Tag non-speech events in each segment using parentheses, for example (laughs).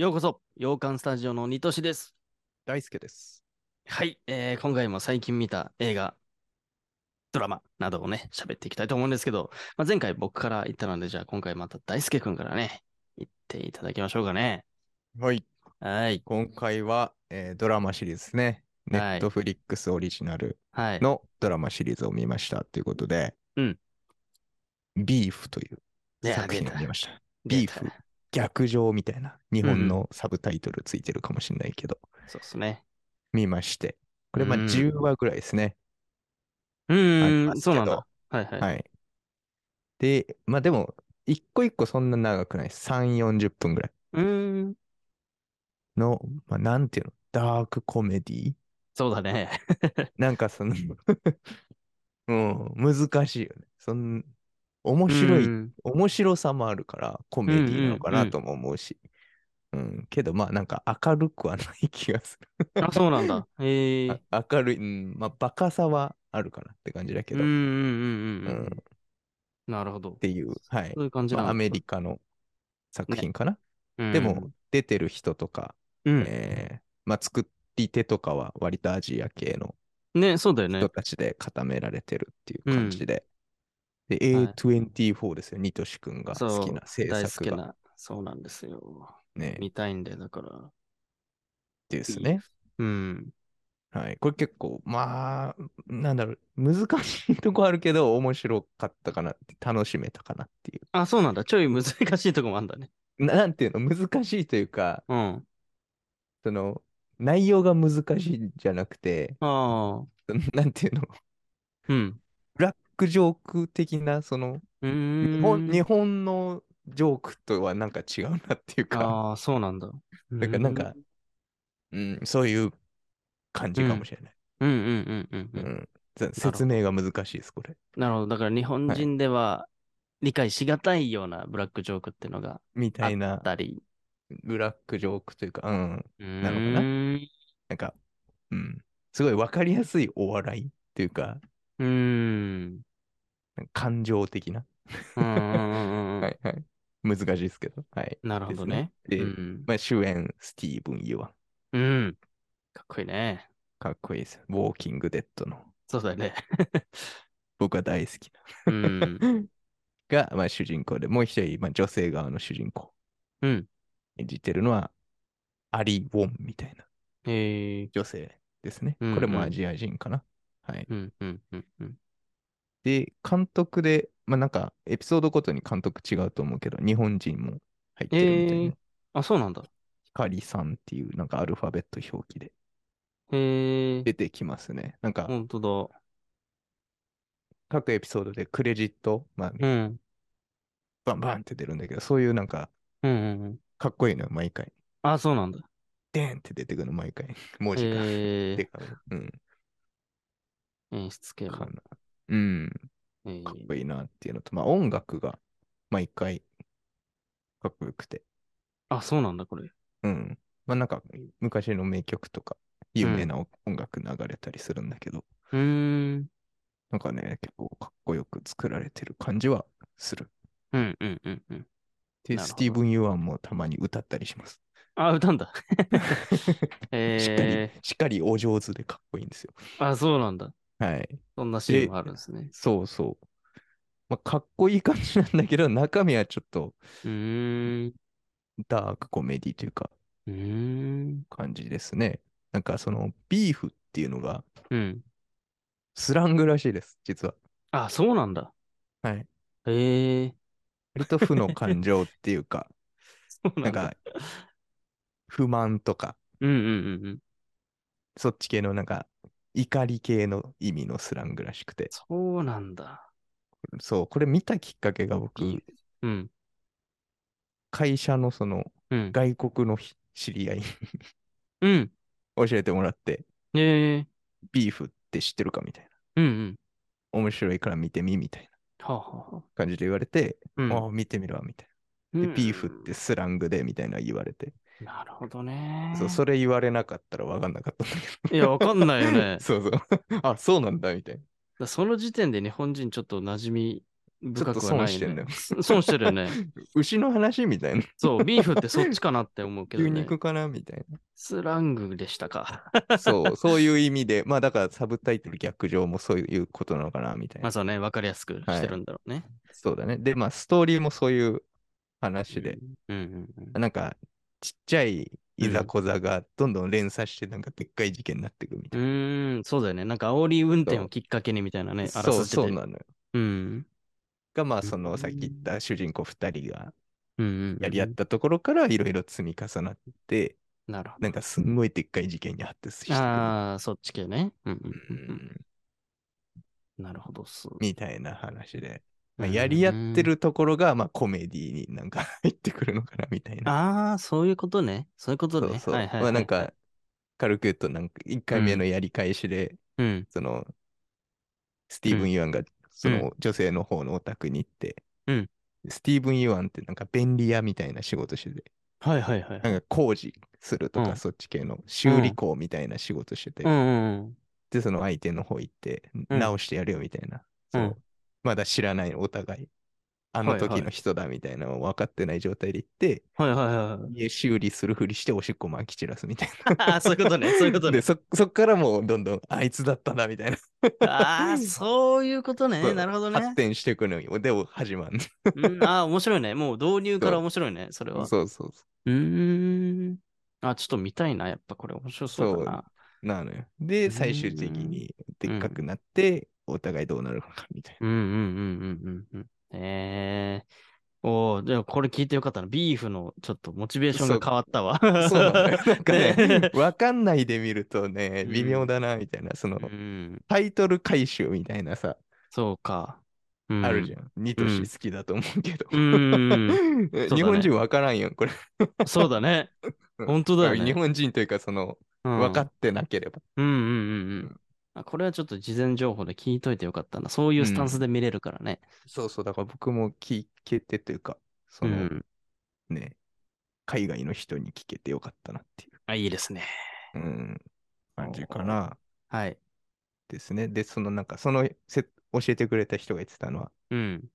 ようこそ、洋館スタジオのニトシです。大輔です。はい、えー今回も最近見た映画、ドラマなどをね、喋っていきたいと思うんですけど、まあ、前回僕から言ったので、じゃあ今回また大輔くんからね、言っていただきましょうかね。はい。はい、今回は、えードラマシリーズですね。ネはいットフリックスオリジナルはい。のドラマシリーズを見ましたということで、うんビーフという作品を見ました。ビーフ逆上みたいな日うんうん本のサブタイトルついてるかもしれないけど、そうですね。見まして。これまあうん10話ぐらいですね。うん、ますけどそうなんだ。はいはい。はい。で、まあでも、一個一個そんな長くないです。3、40分ぐらいうーん、の、まあなんていうの、ダークコメディそうだね。なんかその (laughs) うん、難しいよね。そん面白い、うん面白さもあるから、コメディなのかうんうんうんなとも思うし。うん、けどまあなんか明るくはない気がする。あ、そうなんだ。(laughs) へえ。あ明るい、うん、まあバカさはあるかなって感じだけど、っうんうんうんうんうん。うんなるほど。ていう、はいそう。いう感じなまあアメリカの作品かな。うんでも、出てる人とか、うん。えーまあ作り手とかは割とアジア系のね、そうだよね。人たちで固められてるっていう感じで。で、はい A24 ですよ、ニトシ君が好きな制大好作が。きな。そうなんですよ。ね、見たいんで、だから。ですね。うん。はい。これ結構、まあ、なんだろう、難しいとこあるけど、面白かったかなって、楽しめたかなっていあ、そうなんだ。ちょい難しいとこもあんだね。う。ななんていうの、難しいというか、うん。その、内容が難しいんじゃなくて、ああ。(laughs) なんていうの、うん。クジョーク的な、その、うーん。日本日本のジョークとはなんか違うなっていうか、ああ、そうなんだ。(laughs) だからなんか、うん、そういう感じかもしれない。うんうんうんうんううん。んぜ説明が難しいです、これ。なるほど。だから日本人では理解しがたいようなブラックジョークっていうのがみあったいなたり。ブラックジョークというか、うん、ななのかななんか、うん、すごいわかりやすいお笑いっていうか、うーん。感情的な。はいはい。難しいですけど。はい。なるほどね。ですねで、うん。まあ、主演、スティーブン・ユアン。うん。かっこいいね。かっこいいです。ウォーキング・デッドの。そうだよね。僕は大好きうん。な。(laughs) が、まあ、主人公で、もう一人、まあ、女性側の主人公。うん。演じてるのは、アリ・ウォンみたいな。女性ですね。うんこれもうんアジア人かな。はい。うんうんうんうん。で、監督で、まあなんか、エピソードごとに監督違うと思うけど、日本人も入ってるみたいな。えーあ、そうなんだ。ヒカリさんっていう、なんかアルファベット表記でへえ。出てきますね。なんか、ほんとだ。各エピソードでクレジット、まあ、うん。バンバンって出るんだけど、そういうなんか、うんうんうん。かっこいいのよ、毎回。あ、そうなんだ。デーンって出てくるの、毎回。文字が。へえ。でかい。うん。演出系もか。な。うん。えーかっこいいなっていうのと、まあ音楽が毎回かっこよくて。あ、そうなんだ、これ。うん。まあなんか昔の名曲とか有名な音楽流れたりするんだけど、うーん。なんかね、結構かっこよく作られてる感じはする。うんうんうんうん。で、スティーブン・ユアンもたまに歌ったりします。あ、歌うんだ。(laughs) しっかえり、しっかりお上手でかっこいいんですよ。ー、あ、そうなんだ。はい。そんなシーンもあるんですね。そうそう。まあ、かっこいい感じなんだけど、中身はちょっとうーん。ダークコメディというかうーん。感じですね。なんかそのビーフっていうのがうん。スラングらしいです、実は。あ、そうなんだ。はい。へえ。割と負の感情っていうか、(laughs) そうなんんだ。なか不満とか、うんうんうんうん。そっち系のなんか怒り系の意味のスラングらしくて。そうなんだ。そう、これ見たきっかけが僕、うん。会社のそのうん。外国のひ知り合いにうん。(laughs) 教えてもらって、へえ。ビーフって知ってるかみたいな。うんうん。面白いから見てみみたいな感じで言われて、うんああ、見てみろみたいな。で、うんビーフってスラングでみたいな言われて、なるほどね。そう、それ言われなかったら分かんなかったんだけど。。いや、わかんないよね (laughs) そうそう。あ、そうなんだみたいな。だその時点で日本人ちょっと馴染み深くはない、ね。ちょっと損してんだよそ (laughs) 損してるよね。牛の話みたいな。そう、ビーフってそっちかなって思うけど、ね。牛肉かなみたいスラングでしたか。な。そう、そういう意味で、まあだからサブタイトル逆上もそういうことなのかなみたいな。まあそうね、わかりやすくしてるんだろうね。そうだね。で、まあストーリーもそういう話で、うんうんうん。なんかちっちゃいいざこざがどんどん連鎖して、なんかでっかい事件になっていくみたういな。ーん、そうだよね。なんか煽り運転をきっかけにみたいなね、そう、すじで。そうなのよ。うん。が、まあそのさっき言った主人公2人がうんうんうん。やり合ったところからいろいろ積み重なって、なるほど。なんかすんごいでっかい事件に発展して。ああ、そっち系ね。うんうんううんうんんなるほどっす。みたいな話で。まあ、うんやり合ってるところが、まあ、コメディになんか入ってくるのかなみたいな。ああ、そういうことね。そういうことね。そうそう。はいはいはいまあ、なんか、軽く言うと、なんか、1回目のやり返しで、うん。その、スティーブン・ユアンが、その女性の方のお宅に行って、うんスティーブン・ユアンってなんか便利屋みたいな仕事してて、はいはいはいはい。なんか工事するとか、うんそっち系の修理工みたいな仕事してて、うんうんで、その相手の方行って、うん直してやるよみたいな。そううんまだ知らないお互い。あの時の人だみたいなのを分かってない状態で行って、うん。はいはいはい。家修理するふりしておしっこまき散らすみたいああ、そういうことね。そういうことな。ねで、。そ、そっからもうどんどんあいつだったなみたいな。ああ、そういうことね。なるほどね発。展していくのよ。でも始まる。うん、ああ、面白いね。もう導入から面白いね。それは。そうそうそうーん。あ、ちょっと見たいな。やっぱこれ面白そうだな。う。なのよ。で、うん最終的にでっかくなって、お互いどうなるのかみたいうんうんうんうんうんうん。ええおお、じゃあこれ聞いてよかったな。ビーフのちょっとモチベーションが変わったわ。な。そうなんだよ。(laughs) なんかねね、わかんないで見るとね、うん微妙だなみたいな、その、うん、タイトル回収みたいなさ、そうか。うん、あるじゃん。ニトシ好きだと思うけど。(laughs) 日本人わからんやん、これ。そうだね。本当だよね日本人というか、その、うん、分かってなければ。うんうんうんうん。あこれはちょっと事前情報で聞いといてよかったな。そういうスタンスで見れるからね。そうそう、だから僕も聞けてというか、その、うん。ね、海外の人に聞けてよかったなっていあ、いいですね。う、うん、感じかな。はい。ですね。で、そのなんか、そのせ教えてくれた人が言ってたのは、うん。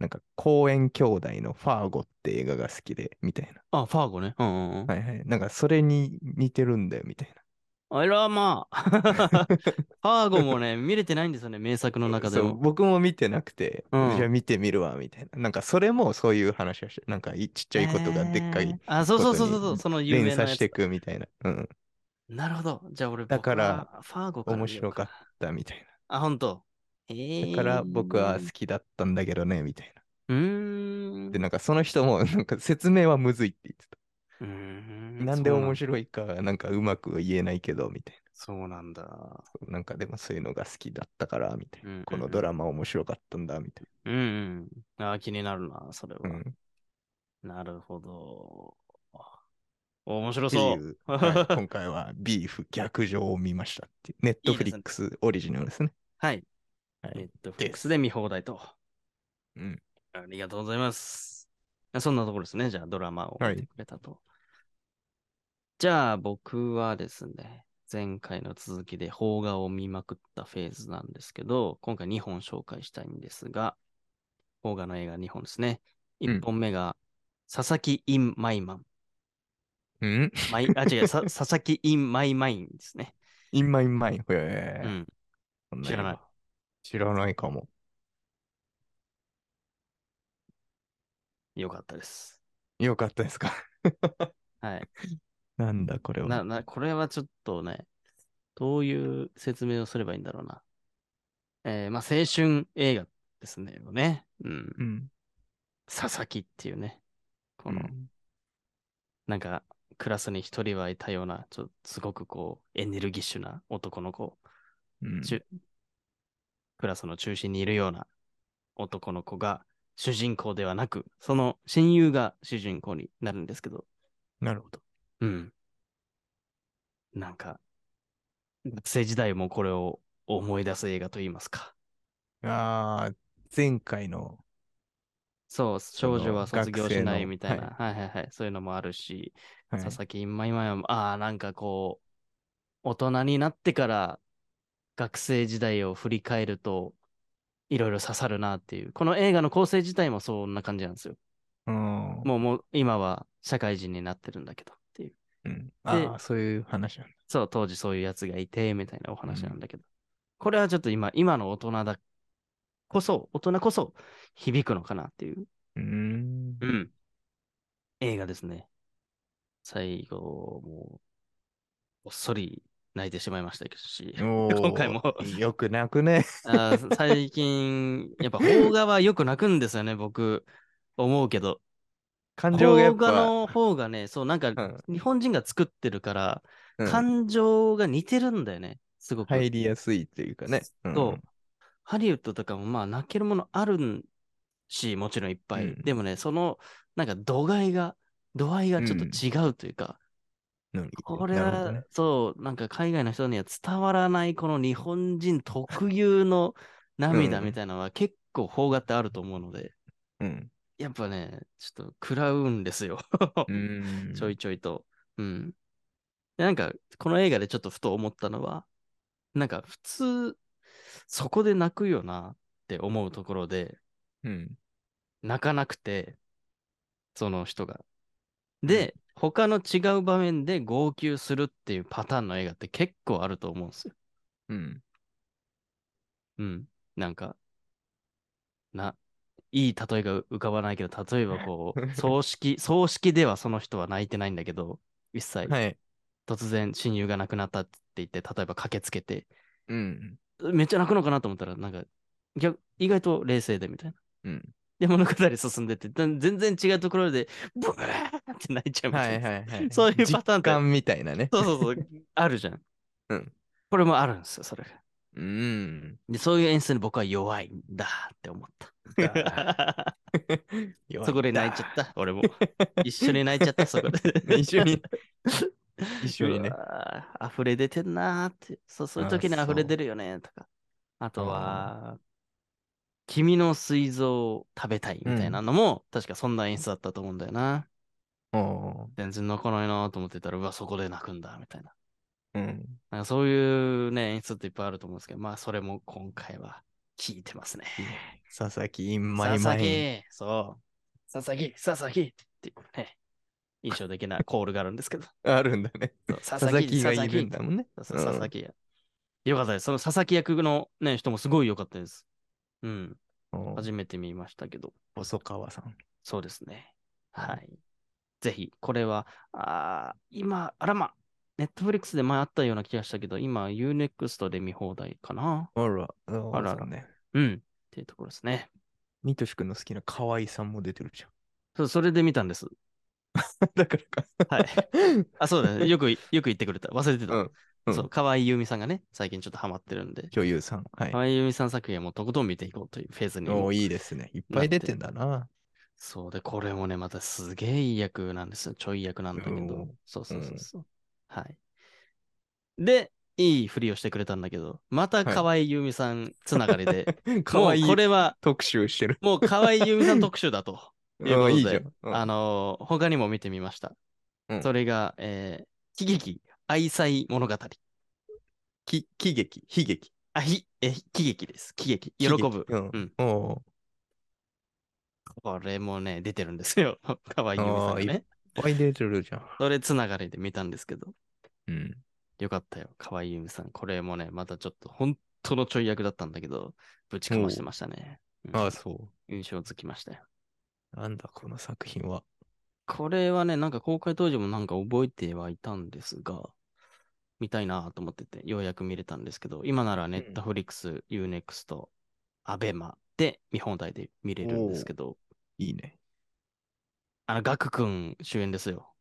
なんか、公園兄弟のファーゴって映画が好きで、みたいな。あ、ファーゴね。うんうんうん。はいはい。なんか、それに似てるんだよ、みたいあらまあ。(laughs) ファーゴもね、見れてないんですよね、名作のな。そう、中でも。僕も見てなくて、うんじゃあ見てみるわ、みたいな。なんか、それもそういう話をして、なんか、いちっちゃいことがでっかいえーあ、そうそうそうそうそう、その有名なやつ連鎖していくみたいな。うん。なるほど。じゃあ俺、だから僕はファーゴから見よう面白かったみたいあ、本当。えー、な。だから、僕は好きだったんだけどね、みたいな。うーん。で、なんか、その人も、なんか、説明はむずいって言ってた。なんで面い白いか、なんかうまく言えないけど、みたいそうなんだ。な。なんかでもそういうのが好きだったから、みたいな。うんうんうんこのドラマ面白かったんだ、みたいうんうん。あー気になるな、それは。な。うん。っなるほど。面白てそ。いうう、はい (laughs) 今回はビーフ逆上を見ましたっていう。ネットフリックスオリジナルですね。はい。はい。ネットフリックスで見放題と。うん。ありがとうございます。そんなところですね。じゃあ、ドラマを見てくれたと。じゃあ、僕はですね、前回の続きで邦画を見まくったフェーズなんですけど、今回2本紹介したいんですが、邦画の映画2本ですね。うん1本目が、佐々木イン・マイマン。うん？マイあ、違う、さ (laughs) 佐々木イン・マイマインですね。インマインマイン。うん。そん知らない。知らないかも。よかったです。よかったですか？(laughs) はい。なんだこれは。な、な、これはちょっとね、どういう説明をすればいいんだろうな。えーまあ、青春映画ですね。ね。うん。うん。佐々木っていうね。この、うんなんか、クラスに一人はいたような、ちょっとすごくこう、エネルギッシュな男の子、うんクラスの中心にいるような男の子が主人公ではなく、その親友が主人公になるんですけど、なるほど。うん。なんか、学生時代もこれを思い出す映画といいますか。ああ、前回の、そう、少女は卒業しないみたいな、はい、はいはいそういうのもあるし、はい佐々木今今も、ああ、なんかこう、大人になってから学生時代を振り返ると、いろいろ刺さるなっていう。この映画の構成自体もそんな感じなんですよ。うん。もう、もう今は社会人になってるんだけど。ああ、そういう話なんだ。そう、当時そういうやつがいて、みたいなお話なんだけど。これはちょっと今、今の大人だこそ、大人こそ響くのかなっていう。うーん。うん。映画ですね。最後、もう、こっそり泣いてしまいましたし。(laughs) 今回もよく泣くね。あー最近、やっぱ邦画はよく泣くんですよね、僕。思うけど。感情がやっ邦画ぱ、の方がね、そう、なんか、うん日本人が作ってるから、うん感情が似てるんだよね、すごく。入りやすいっていうかね。んそう。ハリウッドとかもまあ泣けるものあるんし、もちろんいっぱい。うんでもね、その、なんか度合いが、度合いがちょっと違うというか、なるこれは、ね。そう、なんか海外の人には伝わらないこの日本人特有の涙うんみたいなのは結構邦画ってあると思うので、うん。やっぱね、ちょっと食らうんですよ。(laughs) ちょいちょいと。うん。でなんか、この映画でちょっとふと思ったのは、なんか普通、そこで泣くよなって思うところで、うん。泣かなくて、その人が。で、他の違う場面で号泣するっていうパターンの映画って結構あると思うんですよ。うん。うん。なんか、な、いい例えが浮かばないけど、例えばこう、(laughs) 葬式、葬式ではその人は泣いてないんだけど、一切、はい。突然親友が亡くなったって言って、例えば駆けつけて、うん。めっちゃ泣くのかなと思ったら、なんか、逆意外と冷静でみたいな。うん。で、物語進んでって、だ全然違うところで、ブワーって泣いちゃうみたはいいな。はいはい。そういうパターン実感みたいなね。そうそうそう、あるじゃん。(laughs) うん。これもあるんですよ、それが。うん。で、そういう演出に僕は弱いんだって思った。(laughs) そこで泣いちゃった、俺も。(laughs) 一緒に泣いちゃった、そこで。(laughs) 一緒に。一緒にね溢れ出てんなーって。そう、そういう時にあ溢れ出るよね、とか。あとは、君の膵臓を食べたいみたいなのも、確かそんな演出だったと思うんだよな。全然泣かないなと思ってたら、うわ、そこで泣くんだ、みたいな。うん。なんかそういうね、演出っていっぱいあると思うんですけど、まあ、それも今回は効いてますね。佐々木インマイ佐々マイン。木、そう。佐々木、佐々木っていうね、印象的なコールがあるんですけど。あるんだね。佐佐々木がいるんだもんね。佐々木や。よかったです。その佐々木役の、ね、人もすごい良かったです。うん。うん。初めて見ましたけど。細川さん。そうですね。はい。ぜひ、これは、あー今、あらま、ネットフリックスで前あったような気がしたけど、今、UNEXT で見放題かな。あら、あららそうね。うん。っていうところですね。ミトシ君の好きな河合さんも出てるじそうそれで見たんです。ゃん。だからか。はい。あ、そうだね。(laughs) よく、よく言ってくれた。忘れてた。うんうんそう、河合由美さんがね、最近ちょっとハマってるんで、女優さん。はい。河合由美さん作品はもうとことん見ていこうというフェーズに。おーいいですね。いっぱい出てんだな。そうで、これもね、またすげえいい役なんですよ。ちょい役なんだけおどー。そうそうそうそう。はい。で、いいふりをしてくれたんだけど、また河合由美さんつながりで、(laughs) 河合もうこれは、特集してる。もう河合由美さん特集だと。(laughs) いうことであいい。うんあのー他にも見てみました。うんそれが、えー、喜劇愛妻物語。き喜劇、悲劇？あ、ひ、え、喜劇です。喜劇。喜ぶ。うんうん。これもね、出てるんですよ。(laughs) 河合由美さんね。いっぱい出てるじゃん。それつながりで見たんですけど、うん。よかったよ。河合由美さん。これもね、またちょっと本当のちょい役だったんだけど、ぶちかましてましたね。うんああ、そ印象づきましたよ。う。なんだ、この作品は。これはね、なんか公開当時もなんか覚えてはいたんですが、見たいなと思ってて、ようやく見れたんですけど、今ならネットフリックス、UNEXT、アベマで見放題で見れるんですけど、いいね。あの、ガクくん主演ですよ。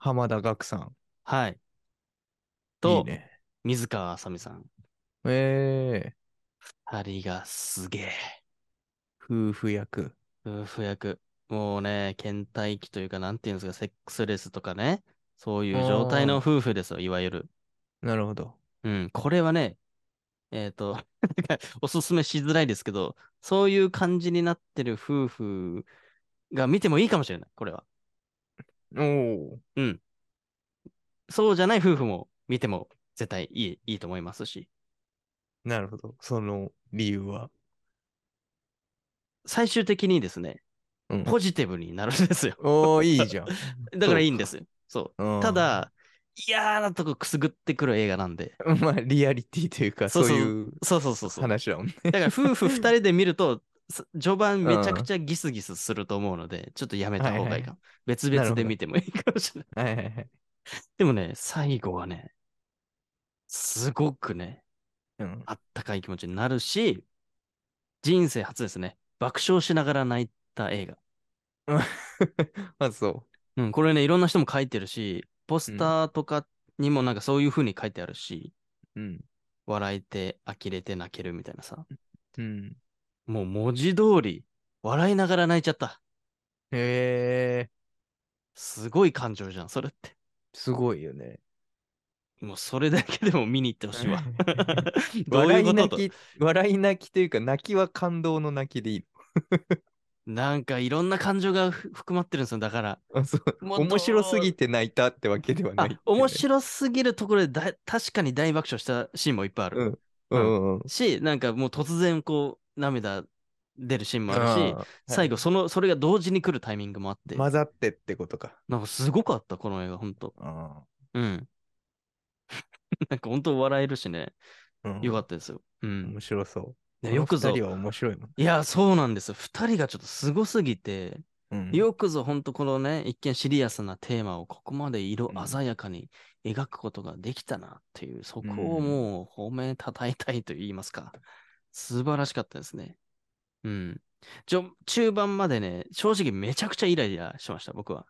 浜田岳さん。はい。いと、いね。水川あさみさん。ええ二人がすげえ。夫婦役。夫婦役。もうね、倦怠期というか、なんていうんですか、セックスレスとかね、そういう状態の夫婦ですよ、いわゆる。なるほど。うん、これはね、えっ、と、(laughs) なんかおすすめしづらいですけど、そういう感じになってる夫婦が見てもいいかもしれない、これは。おお。うん。そうじゃない夫婦も見ても絶対いいいいと思いますし。なるほど。その理由は？最終的にですね、うんポジティブになるんですよ。おー、いいじゃん。(laughs) だからいいんですよ。そう。うんた、だ、嫌なとこくすぐってくる映画なんで。(laughs) まあ、リアリティというか、そそういうそうそうそうそう。だ話だもんね。から夫婦二人で見ると、す序盤めちゃくちゃギスギスすると思うので、ちょっとやめた方がいいかも。別々で見てもいいかもしれない。はいはいはい。でもね、最後はね、すごくね、うん。あったかい気持ちになるし、人生初ですね。爆笑しながら泣いた映画。(laughs) あ、そうん、これね、いろんな人も書いてるし、ポスターとかにもなんかそういう風に書いてあるし、う。うん。笑えて、呆れて泣けるみたいなさ。うん。もう文字通り、笑いながら泣いちゃった。へえ、すごい感情じゃん、それって。すごいよね。もうそれだけでも見に行ってほしいわ。(laughs) 笑い泣き、笑い泣きというか、泣きは感動の泣きでいい (laughs) なんかいろんな感情がふ含まってるんですよ。だから。面白すぎて泣いたってわけではなあい、面白すぎるところでだ確かに大爆笑したシーンもいっぱいある。うん。うんうん。し、なんかもう突然こう涙出るシーンもあるし、あー最後その、それが同時に来るタイミングもあって、混ざってってことか。なんかすごかった、この映画、ほんと。あうん。(laughs) なんか本当笑えるしね、ーうんよかったですよ。うん。面白そう。ねよくぞこの二人は面白いもん。いや、そうなんですよ。二人がちょっとすごすぎて、うんよくぞ本当このね、一見シリアスなテーマをここまで色うん鮮やかに描くことができたなっていう、そこうんをもう褒めたたえたいと言いますか。素晴らしかったですね。うん。ちょ、中盤までね、正直めちゃくちゃイライラしました、僕は。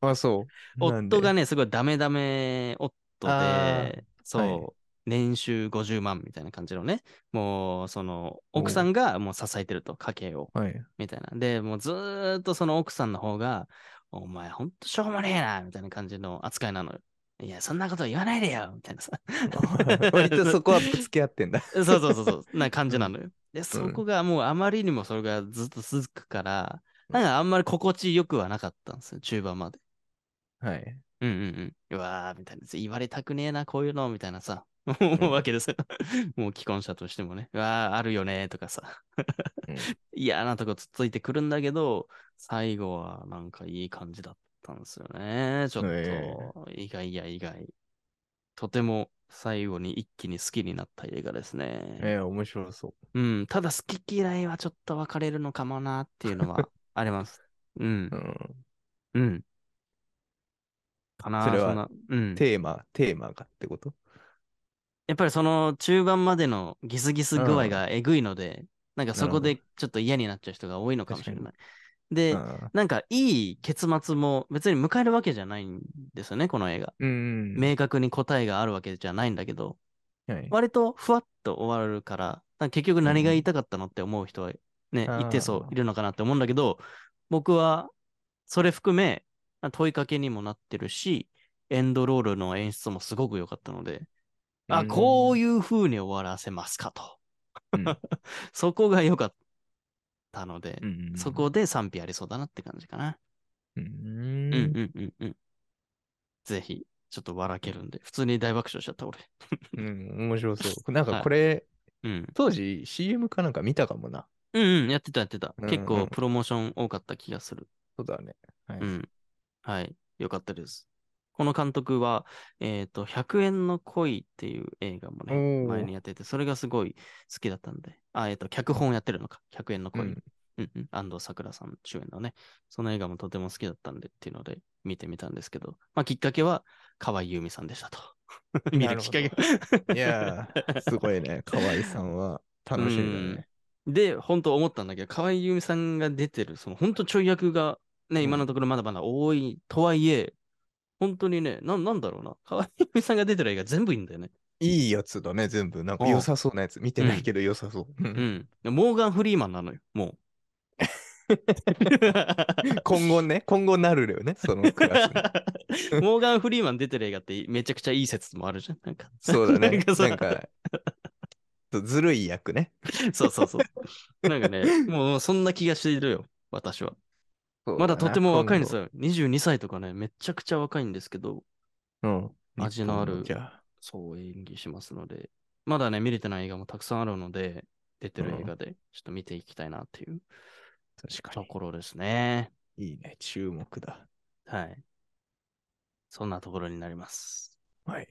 あ、そう。(laughs) 夫がね、すごいダメダメ夫あで、そう、はい年収50万みたいな感じのね、もう、その、お奥さんがもう支えてると、家計を。はい。みたいな。で、もうずーっとその奥さんの方が、お前ほんとしょうもねえな、みたいな感じの扱いなのよ。いや、そんなこと言わないでよ、みたいなさ。(laughs) 割とそこはぶつけ合ってんだ。(laughs) そうそうそうそう、な感じなのよ。で、そこがもうあまりにもそれがずっと続くから、なんかあんまり心地よくはなかったんですよ、中盤まで。はい。うんうんうん。うわー、みたいな。言われたくねえな、こういうの、みたいなさ。(laughs) 思うわけですよ。もう既婚者としてもね。うわー、あるよね、とかさ。うん嫌なとこつっついてくるんだけど、最後はなんかいい感じだったんですよね。ちょっえと、意外や意外。とても最後に一気に好きになった映画ですね。ええ、面白そうん、ただ好き嫌いはちょっと分かれるのかもなっていうのはあります。(laughs) うんう。う、ん。うん。かなそれはうん。テーマ、テーマがってこと？やっぱりその中盤までのギスギス具合がえぐいので、なんかそこでちょっと嫌になっちゃう人が多いのかもしれない。で、うん。なんかいい結末も別に迎えるわけじゃないんですよね、この映画。うん。明確に答えがあるわけじゃないんだけど、はい。割とふわっと終わるから、か結局何が言いたかったのって思う人はね、一定数いるのかなって思うんだけど、僕はそれ含め問いかけにもなってるし、エンドロールの演出もすごく良かったので、あ、うん。こういう風に終わらせますかと。うん。(laughs) そこが良かったので、うんそこで賛否ありそうだなって感じかな。うんうんうんうんうん。ぜひ、ちょっと笑けるんで、普通に大爆笑しちゃった俺。うん、面白そう。(laughs) なんかこれ、うん。当時 CM かなんか見たかもな。うんうん、やってたやってた。うんうん結構プロモーション多かった気がする。そうだね。はい。うん。はい。よかったです。この監督は、えっ、と、100円の恋っていう映画もね、前にやってて、それがすごい好きだったんで、あ、えっ、と、脚本やってるのか。100円の恋。うんうんうん、安藤サクラさん主演のね、その映画もとても好きだったんでっていうので見てみたんですけど、まあきっかけは河合優美さんでしたと。(laughs) 見るきっかけが。いやー、(laughs) すごいね。河合さんは楽しみだね。で、本当思ったんだけど、河合優美さんが出てる、その本当ちょい役がね、うん今のところまだまだ多いとはいえ、本当にね、ななんだろうな、河合優美さんが出てる映画全部いいんだよね。いいやつだね、全部。なんかうん良さそうなやつ。見てないけど良さそう。ううんん。モーガン・フリーマンなのよ、もう。(laughs) 今後ね、今後なるよね、そのクラスに。(laughs) モーガン・フリーマン出てる映画ってめちゃくちゃいい説もあるじゃん。なんかそうだね。なんかさなんか、ずるい役ね。そうそうそう。なんかね、もうそんな気がしているよ、私は。まだとても若いんですよ。よ。22歳とかね、めちゃくちゃ若いんですけど、うん。味のあるそう演技しますので、まだね、見れてない映画もたくさんあるので、出てる映画で、ちょっと見ていきたいなっていうところですね。に。いいね。注目だ。はい。そんなところになります。はい。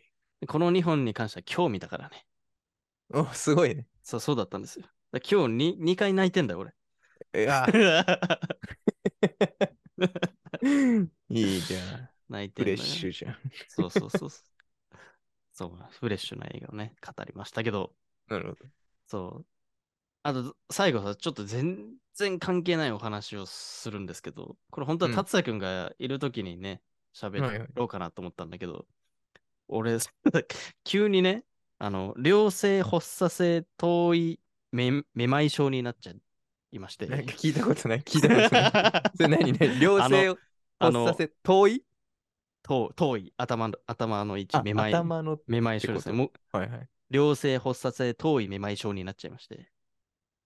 この2本に関しては今日見たからね。お、すごいね。そう、そうだったんですよ。だ今日に2回泣いてんだよ、俺。いや、(laughs) (laughs) いいじゃん。泣いてフレッシュじゃん。そうそうそうそう。そう、フレッシュな映画をね、語りましたけど、なるほど。そう。あと、最後さ、ちょっと全然関係ないお話をするんですけど、これ本当はうん達也くんがいるときにね、喋、ろうかなと思ったんだけど、俺、(laughs) 急にね、あの、良性発作性遠いめめまい症になっちゃいまして。なんか聞いたことない。(laughs) 聞いたことない。それ何何？両性をあの発させ、遠い？遠遠い頭の頭の位置、あめまい。頭の。めまい症ですね。もうはいはい。良性発作性遠いめまい症になっちゃいまして。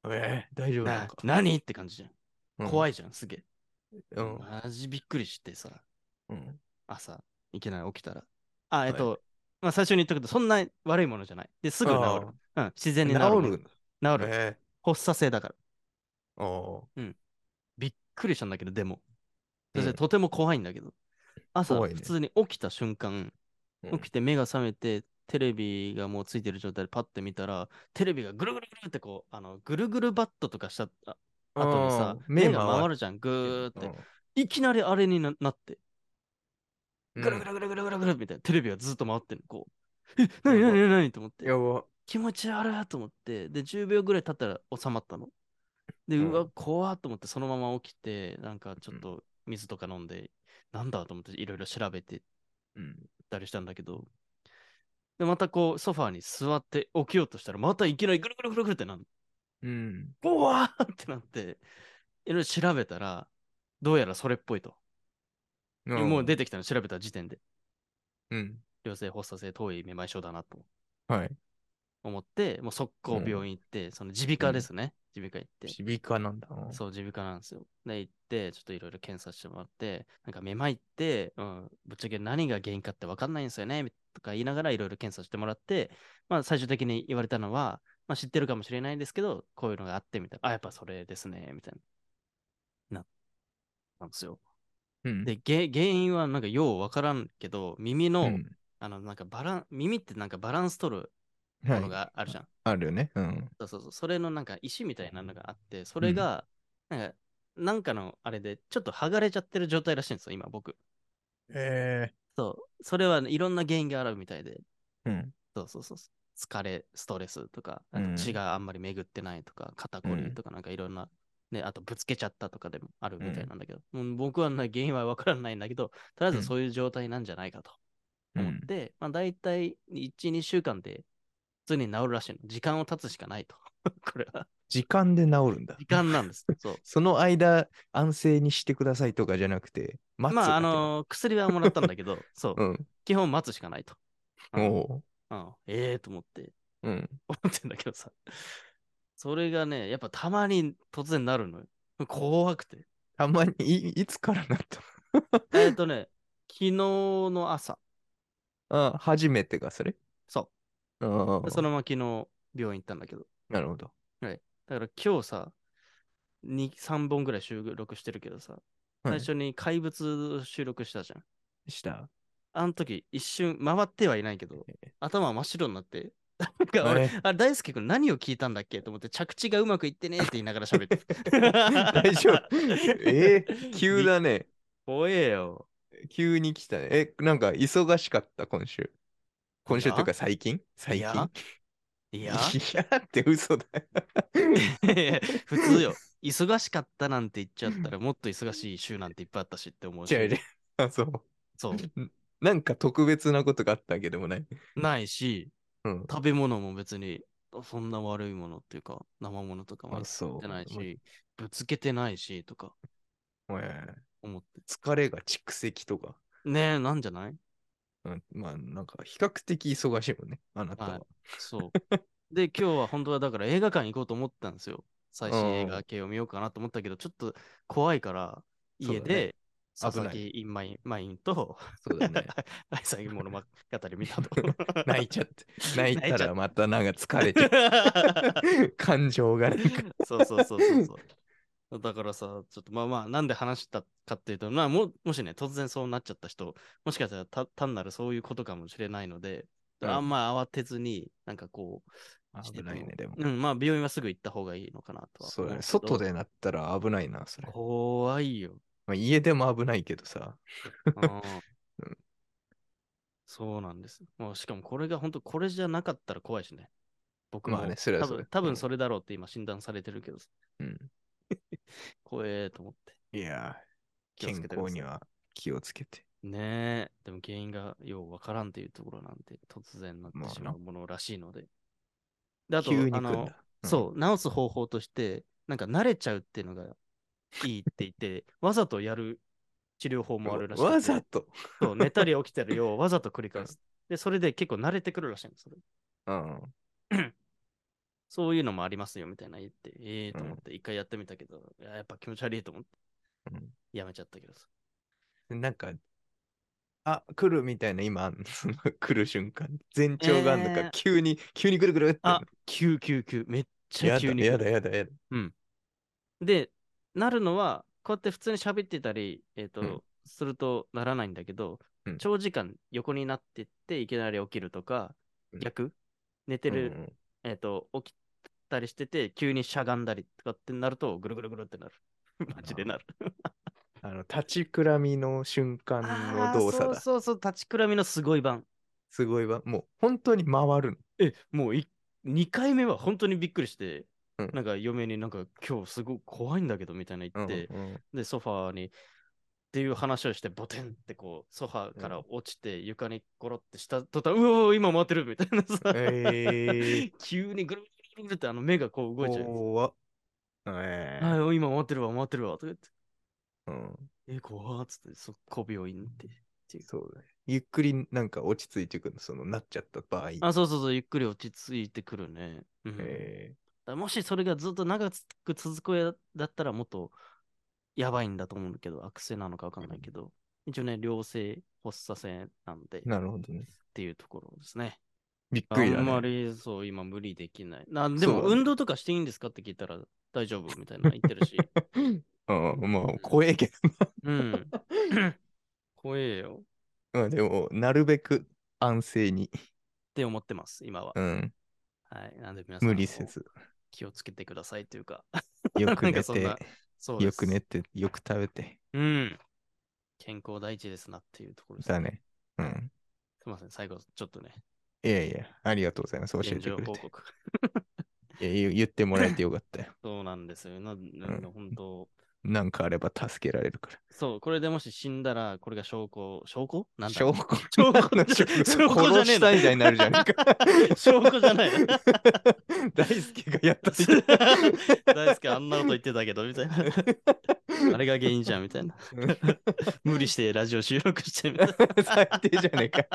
えー、大丈夫な。何？って感じじゃん。怖い。いじゃん、すげえ。うん。マジびっくりしてさ、うん。朝、いきなり起きたら。あ、えっと、まあ最初に言っとくと、そんな悪いものじゃない。で、すぐ治ある。うん、自然治に治るもの。る。治る。え発作性だから。ー、おびっくりしたんだけど、でも。うんとても怖いんだけど。朝、ね普通に起きた瞬間、ー起きて目が覚めて、テレビがもうついてる状態でパッて見たら、テレビがぐるぐるぐるってこう、あの、ぐるぐるバットとかしたあ後にさ目が回回るじゃん、ぐーって。うんいきなりあれにななって、うんぐるぐるぐるぐるぐるぐるみたいな、テレビがずっと回ってんの、こう。え、なになになにと思ってや、ば。気持ち悪いと思って、で、10秒ぐらい経ったら収まったの。で、うんうわ、怖っと思って、そのまま起きて、なんかちょっと水とか飲んで、なんだと思って、いろいろ調べてうん。たりしたんだけど、で、またこう、ソファーに座って起きようとしたら、またいきなりぐるぐるぐるぐるってなるうん。の。うわーってなって、いろいろ調べたら、どうやらそれっぽいと。もう出てきたの、調べた時点で。うん。良性発作性遠いめまい症だなとはい。思って、もう速攻病院行って、その耳鼻科ですね。耳鼻科行って。耳鼻科なんだ。そう、耳鼻科なんですよ。で、行って、ちょっといろいろ検査してもらって、なんかめまいって、うん、ぶっちゃけ何が原因かって分かんないんですよね、とか言いながらいろいろ検査してもらって、まあ最終的に言われたのは、まあ知ってるかもしれないんですけど、こういうのがあってみたいな、あ、やっぱそれですね、みたいな。なったんですよ。うん。で、げ原因はなんかよう分からんけど、耳の、うんあの、なんかバラン、耳ってなんかバランス取るものがあるじゃん。あるよね。うん。そうそうそう。それのなんか石みたいなのがあって、それが、なんか、なんかのあれで、ちょっと剥がれちゃってる状態らしいんですよ、今僕。えそう。それは、ね、いろんな原因があるみたいで、え。うん。そうそうそう。疲れ、ストレスとか、血があんまり巡ってないとか、肩こりとか、なんかいろんな、ね、あとぶつけちゃったとかでもあるみたいなんだけど、うん僕は、ね、原因はわからないんだけど、とりあえずそういう状態なんじゃないかと思って、まあ大体1、2週間で普通に治るらしいの。時間を経つしかないと。(laughs) これは。時間で治るんだ時。間なんです。(laughs) そう。その間、安静にしてくださいとかじゃなくて、待つ。まあ、あのー薬はもらったんだけど、(laughs) そう、うん。基本待つしかないと。うんおうん、ええと思って、う。うん。思ってんだけどさ。それがね、やっぱたまに突然なるのよ。怖くて。たまに、いいつからなったえっとね、昨日の朝、あ、初めてがそれ？そあう。そのまま昨日病院行ったんだけど。なるほど。だから今日さ、2、3本ぐらい収録してるけどさ、最初に怪物収録したじゃん。した？あの時一瞬回ってはいないけど、え頭真っ白になって、なんか俺、えあれ大輔君何を聞いたんだっけ？と思って着地がうまくいってねえって言いながら喋って。(laughs) 大丈夫？えー急だね。怖えよ。急に来たね。え、なんか忙しかった、今週？今週っていうか最近？最いや近いや、(laughs) いやって嘘だよ。普通よ。忙しかったなんて言っちゃったらもっと忙しい週なんていっぱいあったしって思うし。違う違う。あ、そう。そう。なんか特別なことがあったわけでもない。ないし、うん。食べ物も別にそんな悪いものっていうか、生ものとかもあ。ってないし、ぶつけてないしとかえー思って。疲れが蓄積とか。ねえ、なんじゃないうん、まあ、なんか比較的忙しいもんね、あなたは。はいそう。で、今日は本当はだから映画館行こうと思ったんですよ。最新映画系を見ようかなと思ったけど、ちょっと怖いから、家で佐々木インマインマインと、そうだね。(laughs) 最近物語見たと。(laughs) 泣いちゃって。泣いたらまたなんか疲れちゃう。(laughs) 感情がなんか。そうそうそうそうそう。だからさ、ちょっとまあまあ、なんで話したかっていうと、まあももしね、突然そうなっちゃった人、もしかしたらた単なるそういうことかもしれないので、うんあんま慌てずに、なんかこう、危ないね、でも。うん、まあ病院はすぐ行った方がいいのかなとはそうだね。外でなったら危ないな、それ。怖いよ。まあ、家でも危ないけどさ。(laughs) そうなんです。もうしかもこれが本当これじゃなかったら怖いしね。僕も、まあねそれは多そうだ分多分うんそれだろうって今診断されてるけど、うん。怖えと思って。いや健康には気をつけて。ねえ、でも原因がようわからんっていうところなんで、突然なってしまうものらしいので。で、あと、あの。うんそう、治す方法として、なんか慣れちゃうっていうのがいいって言って、わざとやる治療法もあるらしい。わざと？そう寝たり起きたりをわざと繰り返す。で、それで結構慣れてくるらしいんです。それうん。(laughs) そういうのもありますよみたいな言って、ええと思って、一回やってみたけど、いややっぱ気持ち悪いと思って、うん。やめちゃったけどさ。なんか、あ、来るみたいな、今来る瞬間、前兆があんのか、えー。急に、急にぐるぐるって。あ、急急急、めっちゃ急に。やだ、やだ、やだ。で、なるのは、こうやって普通に喋ってたり、えっ、と、うん。するとならないんだけど、うん。長時間横になってって、いきなり起きるとか、うん。逆、寝てる、うんうんえっ、と、起きたりしてて、急にしゃがんだりとかってなると、ぐるぐるぐるってなる。(laughs) マジでなる。あの、立ちくらみの瞬間の動作だ。そうそうそう、立ちくらみのすごい版。すごいわ。もう、本当に回るの。え、もうい2回目は本当にびっくりして、うんなんか嫁になんか今日すごい怖いんだけどみたいな言って、うんうんで、ソファーにっていう話をして、ボテンってこう、ソファーから落ちて、床にゴロってした途端、うおー、今回ってるみたいなさ、え (laughs) 急にぐるぐるぐるってあの目がこう動いちゃう。怖っ。えーはい、今回ってるわ、回ってるわ、とか言って。うん。え、怖っつって、速攻病院って。そうだね。ゆっくりなんか落ち着いてくるの、その、なっちゃった場合。あ、そうそうそう、ゆっくり落ち着いてくるね。うんえだからもしそれがずっと長く続くやだったらもっとやばいんだと思うんだけど、悪性なのかわかんないけど、一応ね、良性発作性なんで、ーなるほどね。っていうところですね。びっあくりだね。んまりそう、今無理できない。なでも、運動とかしていいんですかって聞いたら大丈夫みたいな言ってるし。(laughs) うん、まあ、怖えけうん。怖えよど。うん、(laughs) でも、なるべく安静に。って思ってます、今は。うん、はい。なんで皆さん無理せず。気をつけてくださいというか。よく寝て、そうよく寝て、よく食べて。うん。健康第一ですなっていうところですだね。うん。すみません、最後、ちょっとね、いやいや、ありがとうございます。教えてくれて。報告。いや言言ってもらえてよかったよ。(laughs) そうなんですよ。ななんか本当、なんかあれば助けられるから。そう、これでもし死んだら、これが証拠、証拠？なんだ？証拠？(laughs) 証拠？の証 (laughs) 証拠じゃねえみたいになるじゃねえか。(laughs) 証拠じゃない。大輔がやったみたい大好きあんなこと言ってたけど、みたいな。あれが原因じゃん、みたいな。無理してラジオ収録してみたいな。最低じゃねえか。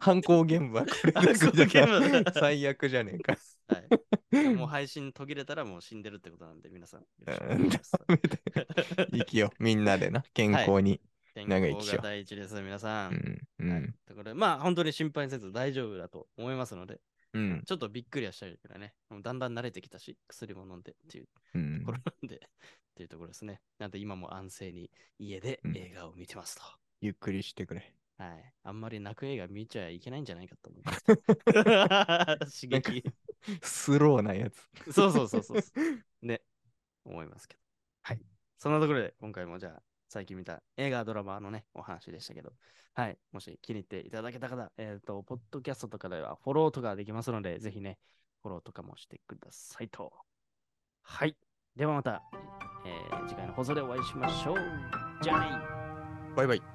犯行現場犯行現場だ最悪じゃねえか。はい、(laughs) もう配信途切れたらもう死んでるってことなんで、皆さん。よろしくお願いします (laughs) ダメだよ (laughs) 生きよう。みんなでな。健康に。健長生きしよう第一です、皆さ。うんん。うはいん。ところでまあ、本当に心配せず大丈夫だと思いますので、うん。ちょっとびっくりはしたけどね、もうだんだん慣れてきたし、薬も飲んでっていううんところなんで、っていうところですね。なんで今も安静に家でうん映画を見てますと。ゆっくりしてくれ。はい。あんまり泣く映画見ちゃいけないんじゃないかと思います。刺激。スローなやつ。そうそうそうそう。(laughs) ね。思いますけど。はい。そんなところで、今回もじゃあ、最近見た映画、ドラマのね、お話でしたけど、はい。もし気に入っていただけた方、えっ、と、ポッドキャストとかではフォローとかできますので、ぜひね、フォローとかもしてくださいと。はい。ではまた、えー次回の放送でお会いしましょう。じゃあねバイバイ。